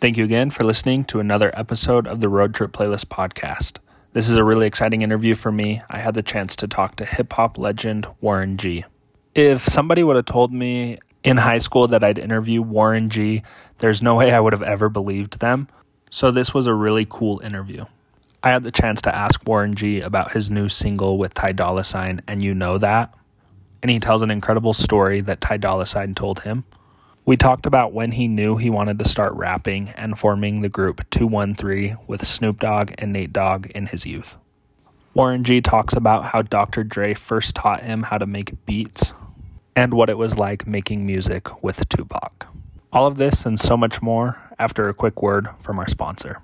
Thank you again for listening to another episode of the Road Trip Playlist podcast. This is a really exciting interview for me. I had the chance to talk to hip hop legend Warren G. If somebody would have told me in high school that I'd interview Warren G, there's no way I would have ever believed them. So this was a really cool interview. I had the chance to ask Warren G about his new single with Ty Dolla Sign, and you know that. And he tells an incredible story that Ty Dolla Sign told him. We talked about when he knew he wanted to start rapping and forming the group 213 with Snoop Dogg and Nate Dogg in his youth. Warren G talks about how Dr. Dre first taught him how to make beats and what it was like making music with Tupac. All of this and so much more after a quick word from our sponsor.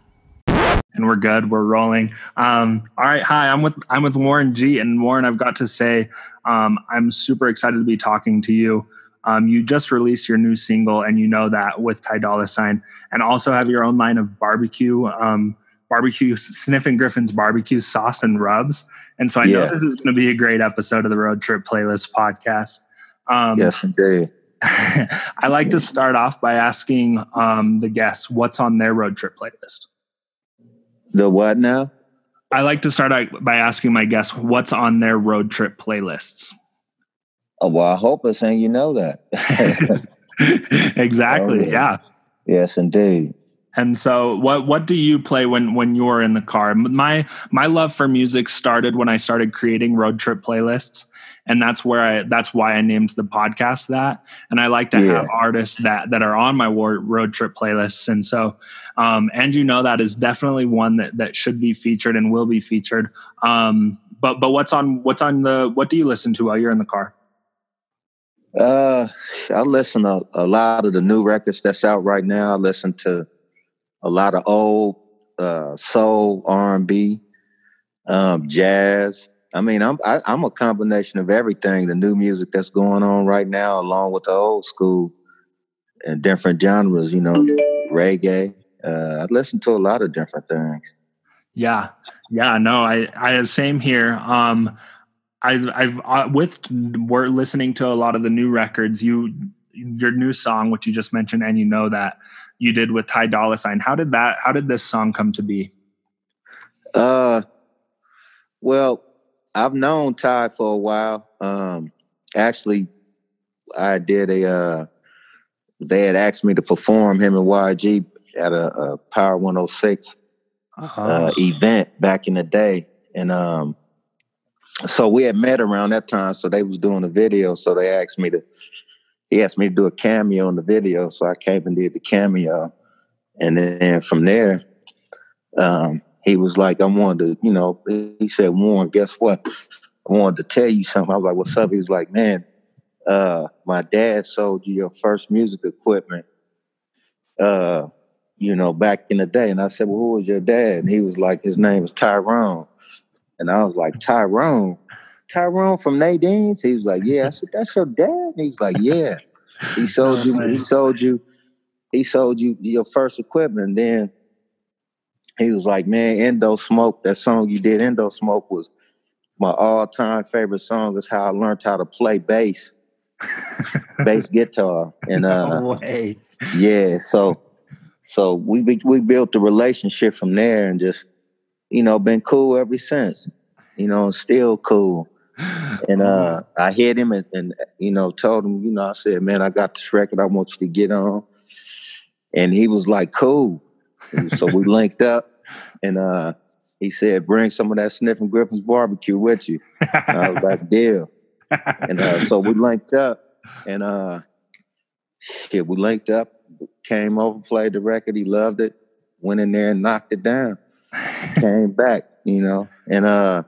And we're good. We're rolling. Um, all right. Hi, I'm with I'm with Warren G. And Warren, I've got to say, um, I'm super excited to be talking to you. Um, you just released your new single, and you know that with Ty Dolla Sign, and also have your own line of barbecue, um, barbecue Sniffin' Griffin's barbecue sauce and rubs. And so I yeah. know this is going to be a great episode of the Road Trip Playlist podcast. Um, yes, indeed. I like to start off by asking um, the guests what's on their road trip playlist. The what now? I like to start out by asking my guests what's on their road trip playlists. Oh, well, I hope it's saying you know that. exactly. Oh, yeah. Yes, indeed. And so, what what do you play when when you're in the car? My my love for music started when I started creating road trip playlists, and that's where I that's why I named the podcast that. And I like to yeah. have artists that that are on my road trip playlists. And so, um, and you know that is definitely one that that should be featured and will be featured. Um, but but what's on what's on the what do you listen to while you're in the car? Uh, I listen to a lot of the new records that's out right now. I listen to a lot of old uh, soul, R and B, um, jazz. I mean, I'm I, am i am a combination of everything. The new music that's going on right now, along with the old school and different genres. You know, reggae. Uh, I listen to a lot of different things. Yeah, yeah, no, I, I same here. Um, I've I've uh, with we're listening to a lot of the new records. You your new song, which you just mentioned, and you know that you did with Ty Dolla Sign. How did that? How did this song come to be? Uh, well, I've known Ty for a while. Um, actually, I did a. Uh, they had asked me to perform him and YG at a, a Power 106 uh-huh. uh, event back in the day, and um, so we had met around that time. So they was doing a video. So they asked me to. He asked me to do a cameo in the video. So I came and did the cameo, and then from there, um, he was like, "I wanted to, you know." He said, "Warren, guess what? I wanted to tell you something." I was like, "What's up?" He was like, "Man, uh, my dad sold you your first music equipment." Uh, you know, back in the day. And I said, Well, who was your dad? And he was like, His name was Tyrone. And I was like, Tyrone, Tyrone from Nadine's? He was like, Yeah. I said, That's your dad? And he was like, Yeah. He sold you, he sold you, he sold you your first equipment. And then he was like, Man, Indo Smoke, that song you did, Indo Smoke was my all-time favorite song. Is how I learned how to play bass. bass guitar. And uh no yeah, so so we we built the relationship from there and just you know, been cool ever since. You know, still cool. And uh, I hit him and, and, you know told him, you know, I said, man, I got this record I want you to get on, and he was like, cool. And so we linked up, and uh, he said, bring some of that Sniffin' Griffin's barbecue with you. And I was like, deal. And uh, so we linked up, and uh, shit, we linked up, came over, played the record. He loved it. Went in there and knocked it down came back, you know, and uh,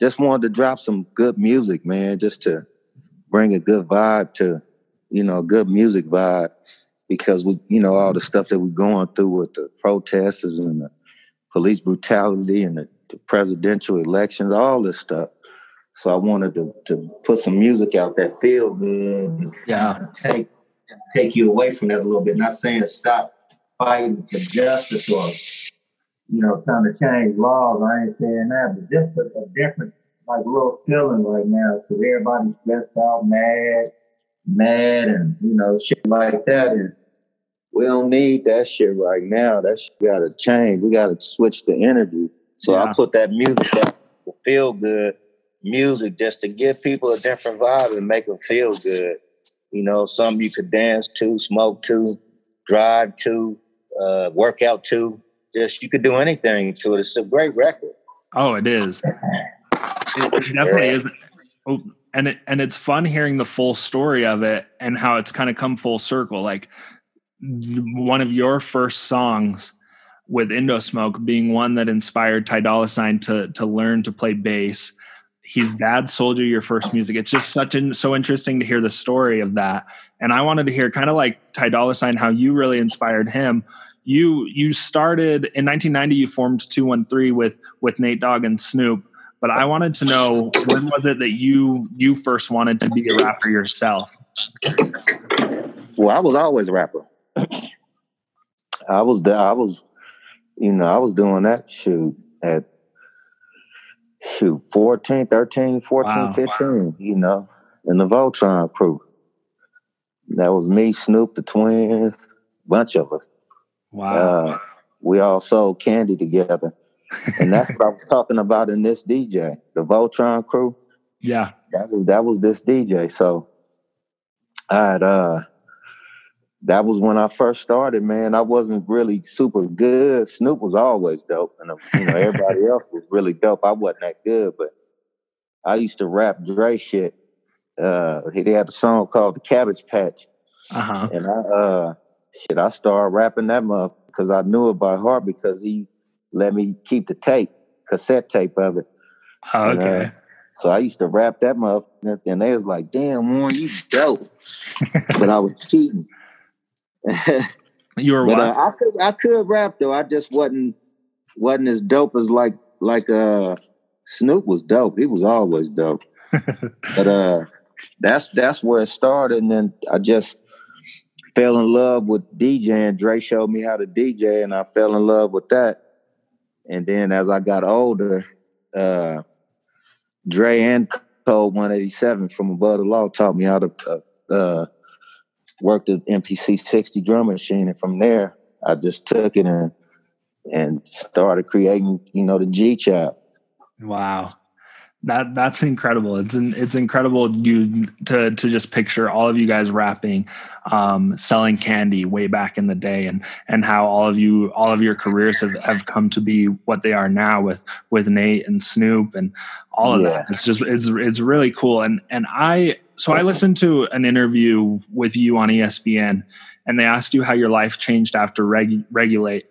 just wanted to drop some good music, man, just to bring a good vibe to, you know, good music vibe because we, you know, all the stuff that we're going through with the protesters and the police brutality and the, the presidential elections, all this stuff. So I wanted to to put some music out that feel good. Yeah. Take take you away from that a little bit. Not saying stop fighting for justice or you know, trying to change laws. I ain't saying that, but just a, a different, like, little feeling right now because everybody's stressed out, mad, mad, and you know, shit like that. And we don't need that shit right now. That shit gotta change. We gotta switch the energy. So yeah. I put that music that feel good music just to give people a different vibe and make them feel good. You know, something you could dance to, smoke to, drive to, uh, work out to. Just you could do anything to it. It's a great record. Oh, it is. It definitely yeah. is. Oh, and it, and it's fun hearing the full story of it and how it's kind of come full circle. Like one of your first songs with Indosmoke being one that inspired Ty Dolla Sign to to learn to play bass. His dad sold you your first music. It's just such an, so interesting to hear the story of that. And I wanted to hear kind of like Ty Dolla Sign how you really inspired him. You you started in 1990. You formed 213 with with Nate Dogg and Snoop. But I wanted to know when was it that you you first wanted to be a rapper yourself? Well, I was always a rapper. I was. I was you know, I was doing that shoot at shoot 14, 13, 14, wow. 15, you know, in the Voltron crew. That was me, Snoop, the twins, bunch of us. Wow. Uh, we all sold candy together. and that's what I was talking about in this DJ, the Voltron crew. Yeah. That was that was this DJ. So I had uh that was when I first started, man. I wasn't really super good. Snoop was always dope, and you know everybody else was really dope. I wasn't that good, but I used to rap Dre shit. Uh, he had a song called "The Cabbage Patch," uh-huh. and I uh, shit, I started rapping that muff because I knew it by heart because he let me keep the tape, cassette tape of it. Oh, okay. And, uh, so I used to rap that muff, and they was like, "Damn, Warren, you dope," but I was cheating you were but, uh, I could I could rap though. I just wasn't wasn't as dope as like like uh Snoop was dope. He was always dope. but uh that's that's where it started and then I just fell in love with DJing. Dre showed me how to DJ and I fell in love with that. And then as I got older, uh Dre and Cold 187 from Above the Law taught me how to uh, uh worked at MPC 60 drum machine. And from there, I just took it and and started creating, you know, the G Chap. Wow. That that's incredible. It's it's incredible you to to just picture all of you guys rapping, um, selling candy way back in the day, and and how all of you all of your careers have, have come to be what they are now with with Nate and Snoop and all of yeah. that. It's just it's it's really cool. And and I so I listened to an interview with you on ESPN, and they asked you how your life changed after reg- regulate.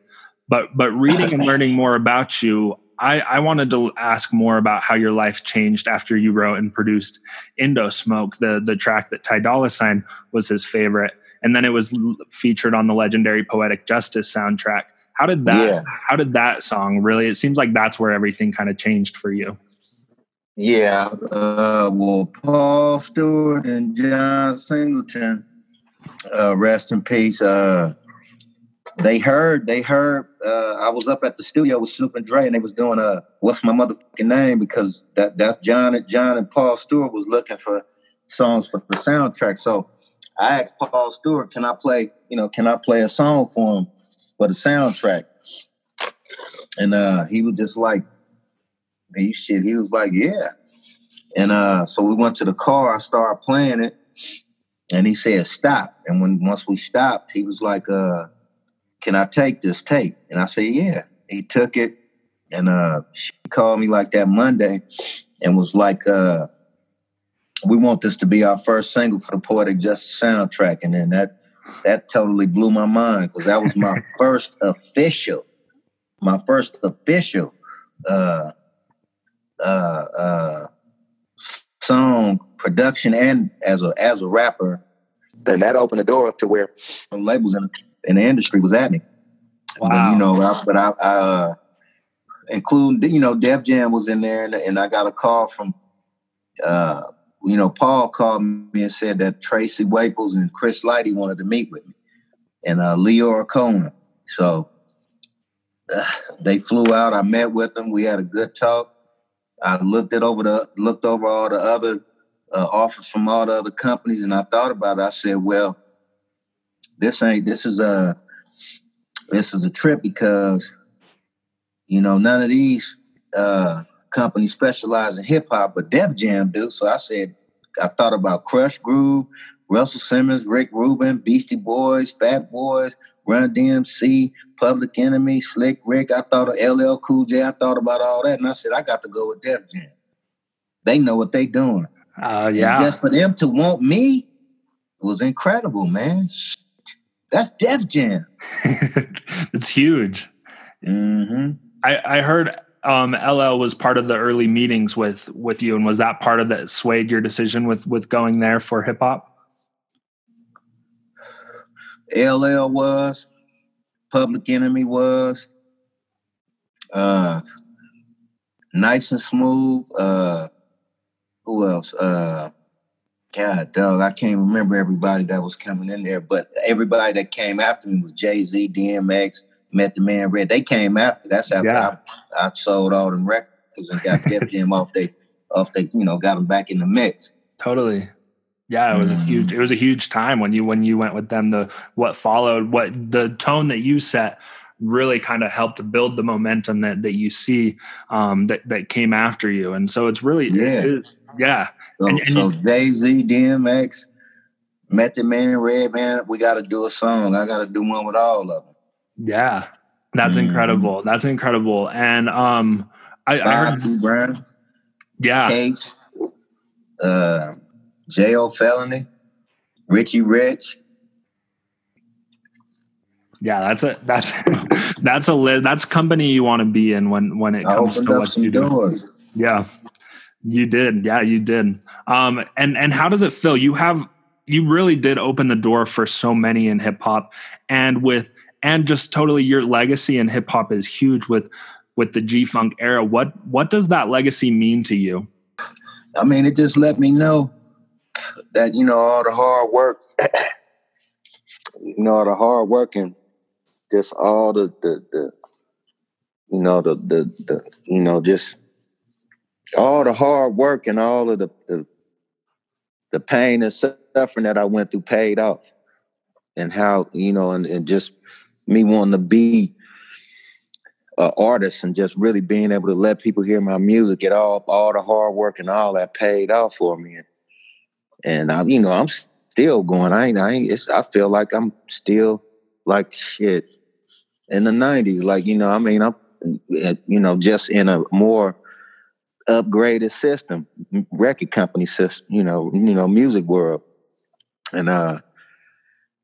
But but reading and learning more about you, I, I wanted to ask more about how your life changed after you wrote and produced Indosmoke, the the track that Ty Dolla Sign was his favorite, and then it was featured on the legendary Poetic Justice soundtrack. How did that yeah. How did that song really? It seems like that's where everything kind of changed for you. Yeah, uh, well, Paul Stewart and John Singleton, uh, rest in peace. Uh, they heard, they heard. Uh, I was up at the studio with Snoop and Dre, and they was doing a uh, "What's my motherfucking name?" because that that's John and John and Paul Stewart was looking for songs for the soundtrack. So I asked Paul Stewart, "Can I play? You know, can I play a song for him for the soundtrack?" And uh, he was just like, he shit, he was like, yeah. And uh, so we went to the car, I started playing it, and he said, stop. And when once we stopped, he was like, uh, can I take this tape? And I said, yeah. He took it and uh she called me like that Monday and was like, uh, we want this to be our first single for the Poetic Justice soundtrack. And then that that totally blew my mind because that was my first official, my first official uh uh, uh, song production and as a as a rapper, then that opened the door up to where labels in the, in the industry was at me. Wow. Then, you know, I, but I, I uh, include you know Def Jam was in there, and, and I got a call from. Uh, you know, Paul called me and said that Tracy Waples and Chris Lighty wanted to meet with me, and uh, Lyor Cohen. So uh, they flew out. I met with them. We had a good talk. I looked it over the looked over all the other uh, offers from all the other companies, and I thought about it. I said, well, this ain't this is a this is a trip because, you know, none of these uh, companies specialize in hip hop, but Def Jam do. So I said, I thought about Krush Groove, Russell Simmons, Rick Rubin, Beastie Boys, Fat Boys, Run DMC, Public Enemy, Slick Rick. I thought of LL Cool J. I thought about all that, and I said I got to go with Def Jam. They know what they doing. Uh, yeah. And just for them to want me was incredible, man. That's Def Jam. it's huge. Mm-hmm. I, I heard um, LL was part of the early meetings with with you, and was that part of that swayed your decision with with going there for hip hop? LL was, Public Enemy was, uh, Nice and Smooth. Uh, who else? Uh, God, dog, I can't remember everybody that was coming in there, but everybody that came after me was Jay Z, DMX, Method Man Red. They came after. That's after yeah. I, I, sold all them records and got Def Jam off they, off they, you know, got them back in the mix. Totally. Yeah, it was a huge mm-hmm. it was a huge time when you when you went with them. The what followed, what the tone that you set really kind of helped build the momentum that that you see um, that that came after you. And so it's really yeah it yeah. So, and, and so Jay Z, DMX, Method Man, Redman, we got to do a song. I got to do one with all of them. Yeah, that's mm-hmm. incredible. That's incredible. And um, I, I heard Brown, yeah, Case, uh, Jayo Felony, Richie Rich. Yeah, that's a that's that's a that's company you want to be in when when it comes to what you do. Yeah, you did. Yeah, you did. Um, and and how does it feel? You have you really did open the door for so many in hip hop, and with and just totally your legacy in hip hop is huge with with the G Funk era. What what does that legacy mean to you? I mean, it just let me know that you know all the hard work, you know all the hard work and just all the the, the you know the, the the you know just all the hard work and all of the the, the pain and suffering that I went through paid off, and how you know and, and just me wanting to be an artist and just really being able to let people hear my music, get all all the hard work and all that paid off for me. And, and I'm, you know, I'm still going. I ain't, I ain't, it's, I feel like I'm still like shit in the '90s. Like, you know, I mean, I'm, you know, just in a more upgraded system, record company system, you know, you know, music world, and uh,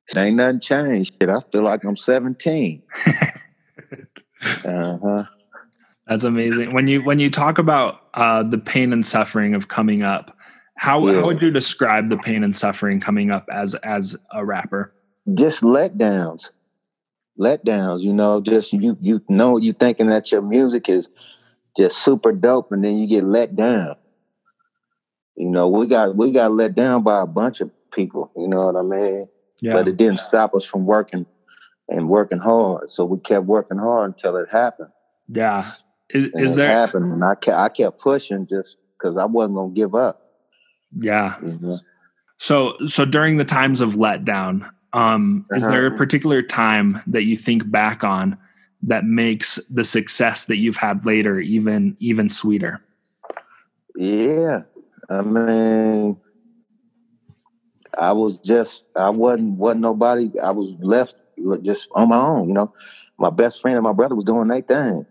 it ain't nothing changed. Shit, I feel like I'm 17. uh huh. That's amazing. When you when you talk about uh, the pain and suffering of coming up, how, yeah. how would you describe the pain and suffering coming up as as a rapper? Just letdowns, letdowns. You know, just you you know you thinking that your music is just super dope, and then you get let down. You know, we got we got let down by a bunch of people. You know what I mean? Yeah. But it didn't stop us from working and working hard. So we kept working hard until it happened. Yeah. Is, is there happened, and I kept I kept pushing just because I wasn't gonna give up. Yeah. So so during the times of letdown, um, uh-huh. is there a uh-huh. particular time that you think back on that makes the success that you've had later even even sweeter? Yeah. I mean I was just I wasn't wasn't nobody I was left just on my own, you know. My best friend and my brother was doing their thing.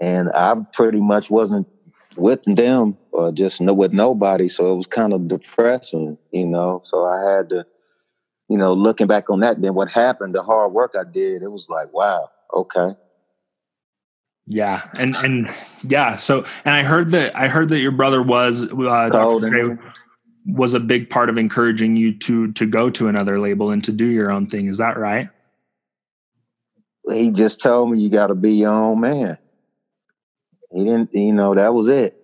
And I pretty much wasn't with them or just no, with nobody. So it was kind of depressing, you know. So I had to, you know, looking back on that, then what happened, the hard work I did, it was like, wow, okay. Yeah, and and yeah, so and I heard that I heard that your brother was uh, was a big part of encouraging you to to go to another label and to do your own thing. Is that right? He just told me you got to be your own man. He didn't, you know, that was it.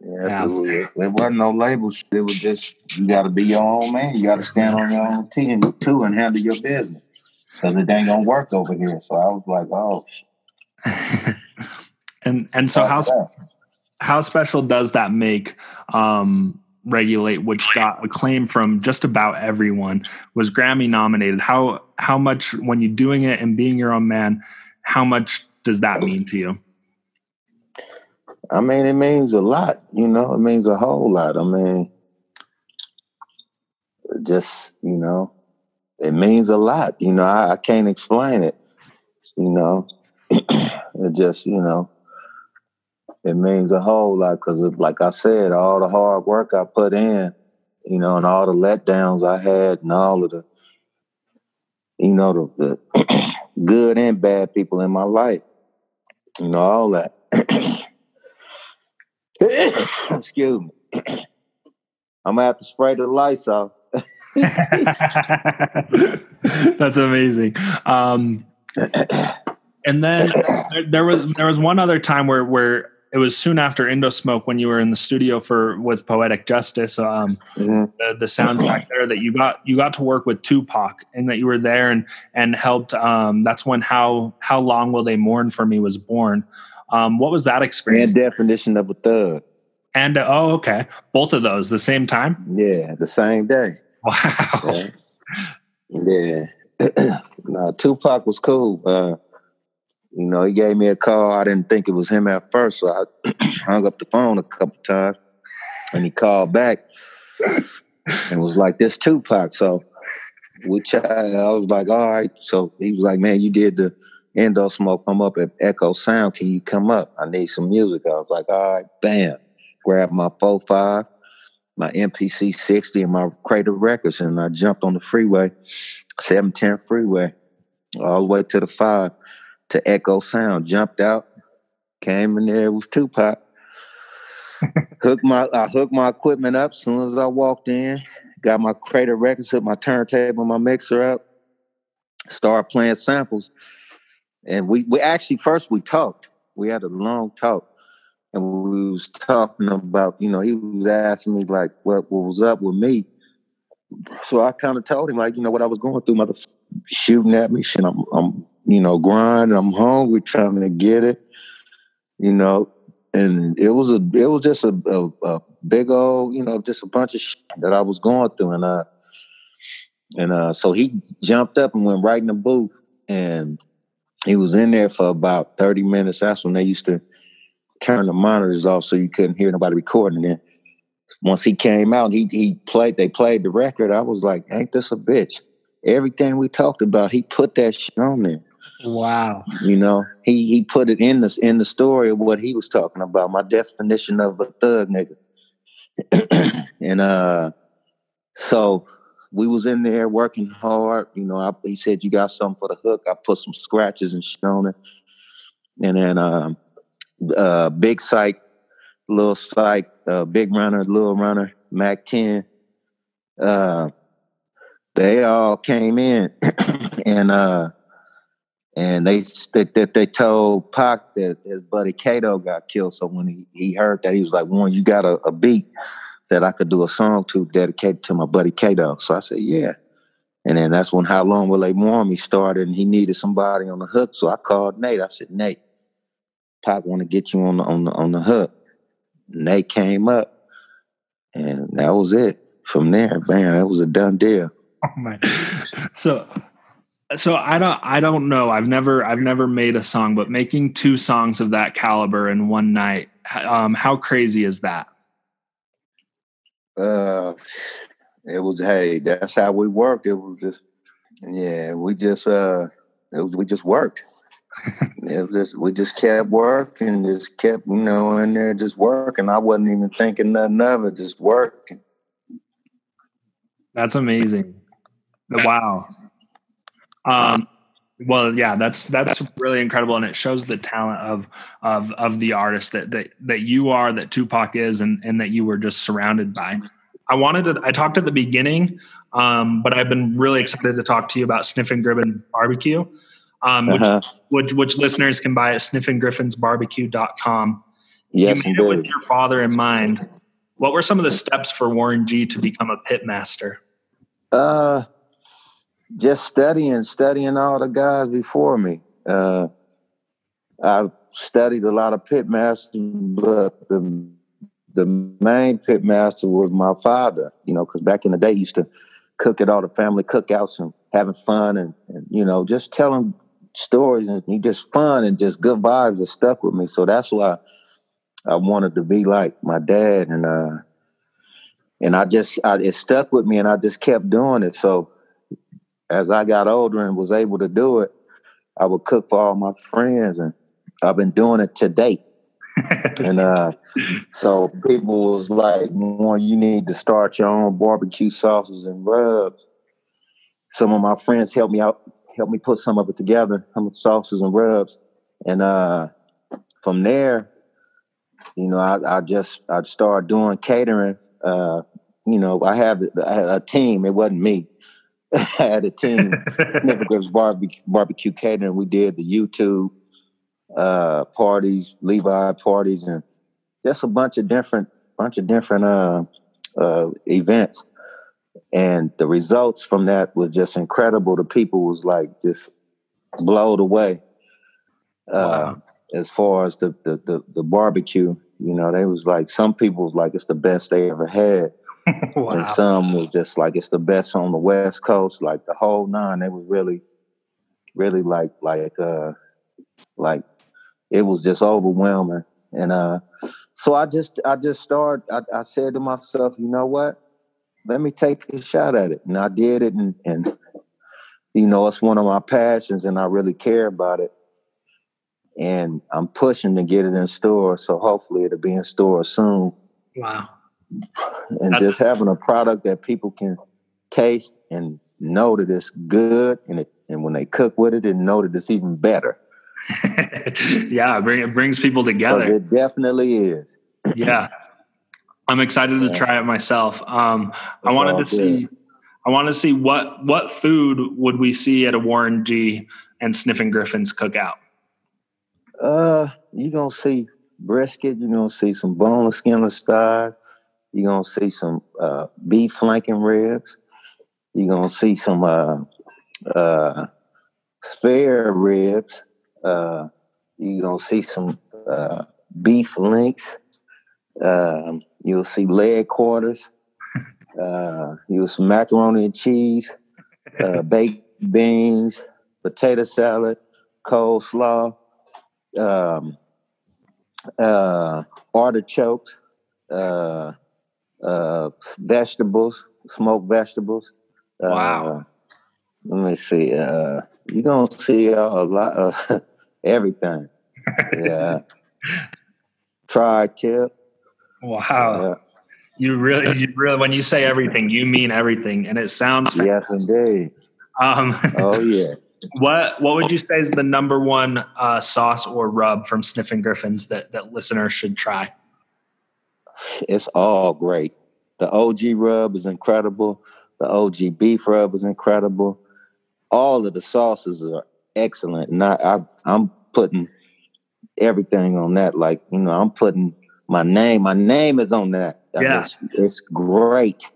Yeah, yeah. It, was, it, wasn't no label shit. It was just you got to be your own man. You got to stand on your own team too and handle your business because it ain't gonna work over here. So I was like, oh. and and so how how special does that make um, Regulate, which got acclaim from just about everyone, was Grammy nominated. How how much when you're doing it and being your own man, how much does that mean to you? I mean, it means a lot. You know, it means a whole lot. I mean, just you know, it means a lot. You know, I, I can't explain it. You know, it just you know, it means a whole lot because, like I said, all the hard work I put in, you know, and all the letdowns I had, and all of the, you know, the, the good and bad people in my life, you know, all that. Excuse me. I'm gonna have to spray the lights off. That's amazing. Um, and then there was there was one other time where where it was soon after Indosmoke when you were in the studio for with Poetic Justice, um, mm-hmm. the, the, soundtrack there that you got you got to work with Tupac and that you were there and and helped. Um, that's when how how long will they mourn for me was born. Um, what was that experience? And definition of a thug. And uh, oh, okay, both of those the same time. Yeah, the same day. Wow. Yeah. yeah. no, Tupac was cool. Uh, you know, he gave me a call. I didn't think it was him at first, so I hung up the phone a couple times, and he called back and was like, "This Tupac." So we chat. I was like, "All right." So he was like, "Man, you did the Indosmoke. I'm up at Echo Sound. Can you come up? I need some music." I was like, "All right." Bam. Grabbed my 4-5, my MPC 60, and my Crater Records, and I jumped on the freeway, 710 freeway, all the way to the five to Echo Sound. Jumped out, came in there with Tupac. hooked my I hooked my equipment up as soon as I walked in. Got my Crater Records, hooked my turntable, my mixer up. Started playing samples, and we we actually first we talked. We had a long talk, and we was talking about you know he was asking me like what what was up with me. So I kind of told him like you know what I was going through, mother shooting at me, shit. I'm I'm you know, grinding. I'm hungry, trying to get it, you know. And it was a, it was just a, a, a big old, you know, just a bunch of shit that I was going through, and uh, and uh, so he jumped up and went right in the booth, and he was in there for about thirty minutes. That's when they used to turn the monitors off so you couldn't hear nobody recording. And then once he came out, he he played. They played the record. I was like, "Ain't this a bitch?" Everything we talked about, he put that shit on there. Wow. You know, he he put it in the in the story of what he was talking about. My definition of a thug nigga. and uh so we was in there working hard. You know, I, he said you got something for the hook. I put some scratches and shit on it. And then um uh Big Syke, little psych, uh, big runner, little runner, Mack 10. Uh they all came in and uh and they that they, told Pac that his buddy Kato got killed. So when he, he heard that, he was like, "One, you got a, a beat that I could do a song to dedicated to my buddy Kato." So I said, "Yeah." And then that's when How Long Will They Mourn Me started, and he needed somebody on the hook. So I called Nate. I said, "Nate, Pac want to get you on the on the on the hook." Nate came up, and that was it. From there, bam, that was a done deal. Oh my! So so I don't I don't know. I've never I've never made a song, but making two songs of that caliber in one night, um, how crazy is that? It was hey, that's how we worked. It was just yeah, we just uh, it was we just worked. it was just we just kept working, just kept you know in there just working. I wasn't even thinking nothing of it, just working. That's amazing. Wow. Um, well, yeah, that's that's really incredible, and it shows the talent of of of the artist that that that you are, that Tupac is, and and that you were just surrounded by. I wanted to. I talked at the beginning, um, but I've been really excited to talk to you about Sniffin' Griffin Barbecue, um, which, uh-huh. which, which listeners can buy at sniffingriffinsbarbecue.com. Yes, you made it with your father in mind. What were some of the steps for Warren G to become a pit master? Uh, just studying, studying all the guys before me. Uh, I studied a lot of pitmasters, but the the main pit master was my father. You know, because back in the day, he used to cook at all the family cookouts and having fun and, and you know just telling stories and he just fun and just good vibes that stuck with me. So that's why I wanted to be like my dad and uh and I just I, it stuck with me and I just kept doing it. So as I got older and was able to do it, I would cook for all my friends and I've been doing it to date. And uh so people was like, well, you need to start your own barbecue sauces and rubs. Some of my friends helped me out helped me put some of it together, some sauces and rubs. And uh, from there, you know, I, I just I started doing catering. Uh, you know, I have a team. It wasn't me. I had a team. Sniffin' Griffin's barbecue, barbecue catering. We did the YouTube uh, parties, Levi parties, and just a bunch of different bunch of different uh, uh, events and the results from that was just incredible. The people was like just blown away. Uh, wow. As far as the, the, the the barbecue, you know, they was like some people was like it's the best they ever had, wow. and some was just like it's the best on the West Coast. Like the whole nine, they was really, really like like uh like it was just overwhelming. And uh so I just I just started. I, I said to myself, you know what? let me take a shot at it. And I did it and, and you know, it's one of my passions and I really care about it. And I'm pushing to get it in store. So hopefully it'll be in store soon. Wow. And That's- just having a product that people can taste and know that it's good and it and when they cook with it and know that it's even better. yeah, it brings people together. But it definitely is. yeah. I'm excited to try it myself. Um, I wanted to see. I want to see what what food would we see at a Warren G and Sniffing Griffins cookout. Uh, you gonna see brisket. You're gonna see some boneless, skinless thighs. You're gonna see some uh, beef flanking ribs. You're gonna see some uh, uh, spare ribs. Uh, you're gonna see some uh, beef links. Um, You'll see leg quarters. Uh, you'll see macaroni and cheese, uh, baked beans, potato salad, coleslaw, um, uh, artichokes, uh, uh, vegetables, smoked vegetables. Uh, wow. Let me see. Uh, you're going to see a lot of everything. yeah. Tri tip. Wow. Yeah. You really, you really, when you say everything, you mean everything, and it sounds. Fantastic. Yes, indeed. Um, oh yeah. What What would you say is the number one uh, sauce or rub from Sniffing Griffins that that listeners should try? It's all great. The OG rub is incredible. The OG beef rub is incredible. All of the sauces are excellent, and I, I I'm putting everything on that. Like you know, I'm putting my name. My name is on that. Yeah. It's, it's, great.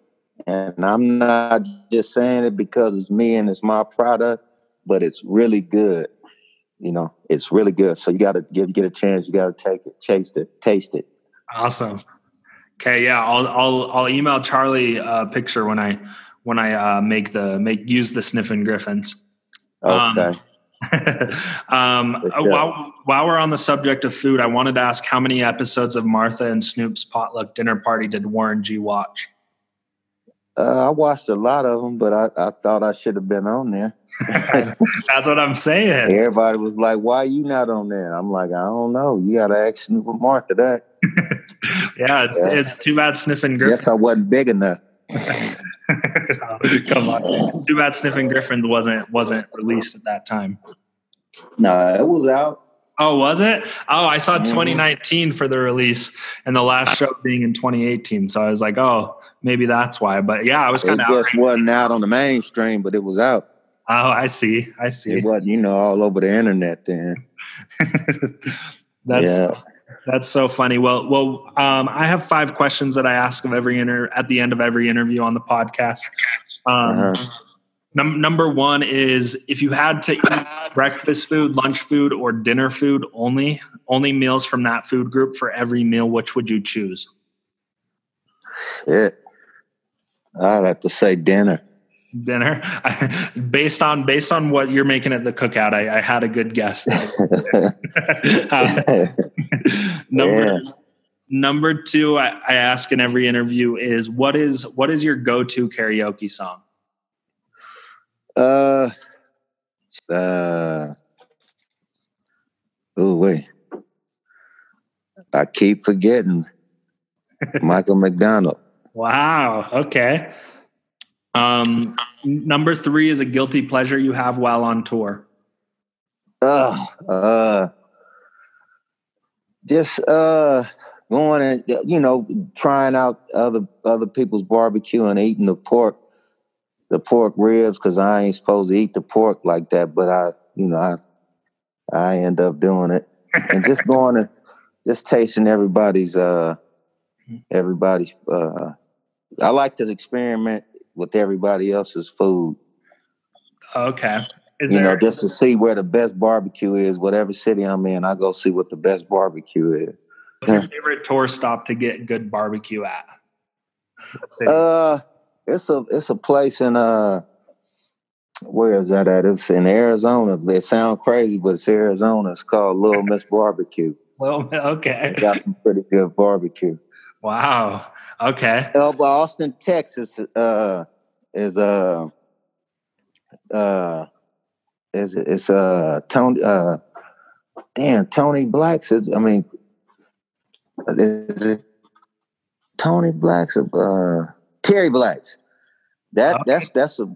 And I'm not just saying it because it's me and it's my product, but it's really good. You know, it's really good. So you got to give get a chance. You got to take it, taste it, taste it. Awesome. Okay, yeah, I'll I'll I'll email Charlie a picture when I when I uh, make the make use the sniffing griffins. Okay. Um, um, uh, while, while we're on the subject of food, I wanted to ask how many episodes of Martha and Snoop's potluck dinner party did Warren G watch? Uh, I watched a lot of them, but I, I thought I should have been on there. That's what I'm saying. Everybody was like, "Why you not on there?" I'm like, "I don't know. You got to ask Snoop and Martha that." yeah, it's, yeah. it's too bad sniffing. Griffin. Guess I wasn't big enough. Come on. Too bad Sniffing Griffin wasn't wasn't released at that time. No, it was out. Oh, was it? Oh, I saw mm-hmm. 2019 for the release and the last show being in 2018. So I was like, oh, maybe that's why. But yeah, I was kind of just wasn't out on the mainstream, but it was out. Oh, I see. I see. It wasn't, you know, all over the internet then. that's yeah. That's so funny. Well, well, um, I have five questions that I ask of every inter at the end of every interview on the podcast. Um, uh-huh. num- number one is if you had to eat breakfast food, lunch food, or dinner food only, only meals from that food group for every meal, which would you choose? Shit. I'd have to say dinner. Dinner, based on based on what you're making at the cookout, I, I had a good guess. uh, number yeah. number two, I, I ask in every interview is what is what is your go to karaoke song? Uh, uh, oh wait, I keep forgetting Michael McDonald. Wow. Okay. Um, number three is a guilty pleasure you have while on tour. Uh, uh, just uh, going and you know trying out other other people's barbecue and eating the pork, the pork ribs because I ain't supposed to eat the pork like that, but I you know I I end up doing it and just going and just tasting everybody's uh everybody's uh I like to experiment with everybody else's food. Okay. Is you there, know, just to see where the best barbecue is, whatever city I'm in, I go see what the best barbecue is. What's your favorite tour stop to get good barbecue at? Uh, it's a it's a place in uh, where is that at? It's in Arizona. It sounds crazy, but it's Arizona. It's called Little Miss Barbecue. Well, okay. They got some pretty good barbecue. Wow. Okay. Uh, Austin, Texas, uh, is uh, uh, is is uh Tony uh, damn Tony Black's. I mean, is it Tony Black's? Uh, Terry Black's. That okay. that's that's a,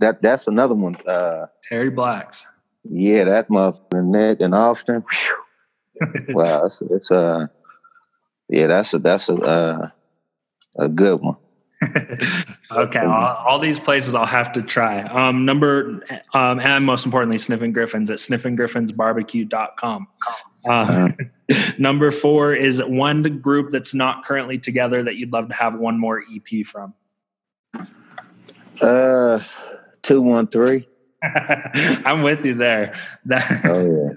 that that's another one. Uh, Terry Black's. Yeah, that motherfucker. And Austin. wow, it's, it's uh yeah, that's a that's a uh, a good one. okay, all, all, these places I'll have to try. Um, number um, and most importantly, Sniffing Griffins at sniffinggriffins.barbecue.com. Uh, uh, number four is one group that's not currently together that you'd love to have one more EP from. Uh, two one three. I'm with you there. That, oh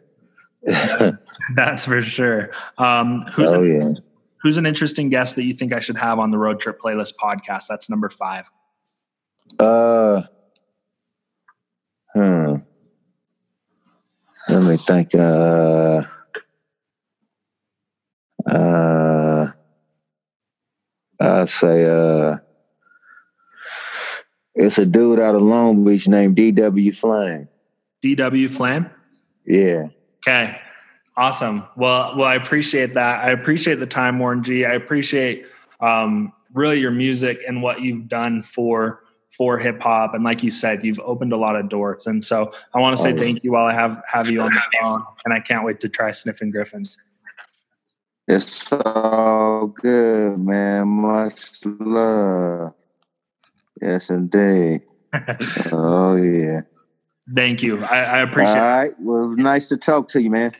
yeah. that's for sure. Um, who's oh, yeah. Who's an interesting guest that you think I should have on the Road Trip Playlist podcast? That's number five. Uh, hmm. Let me think. Uh, uh, I say, uh, it's a dude out of Long Beach named DW Flame. DW Flame? Yeah. Okay. Awesome. Well, well, I appreciate that. I appreciate the time, Warren G. I appreciate um, really your music and what you've done for for hip hop. And like you said, you've opened a lot of doors. And so I want to say oh, thank you while I have have you on the phone. And I can't wait to try sniffing Griffins. It's all good, man. Much love. Yes, indeed. oh yeah. Thank you. I, I appreciate. All right. Well, nice to talk to you, man.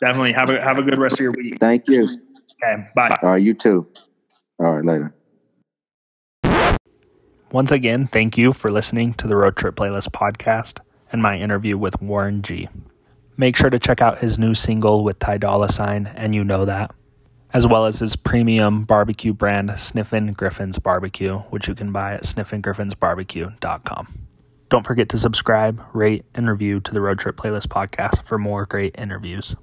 Definitely have a have a good rest of your week. Thank you. Okay, bye. All right, you too. All right, later. Once again, thank you for listening to the Road Trip Playlist podcast and my interview with Warren G. Make sure to check out his new single with Ty Dolla Sign, and you know that, as well as his premium barbecue brand, Sniffin' Griffin's Barbecue, which you can buy at sniffingriffinsbarbecue.com. Don't forget to subscribe, rate, and review to the Road Trip Playlist podcast for more great interviews.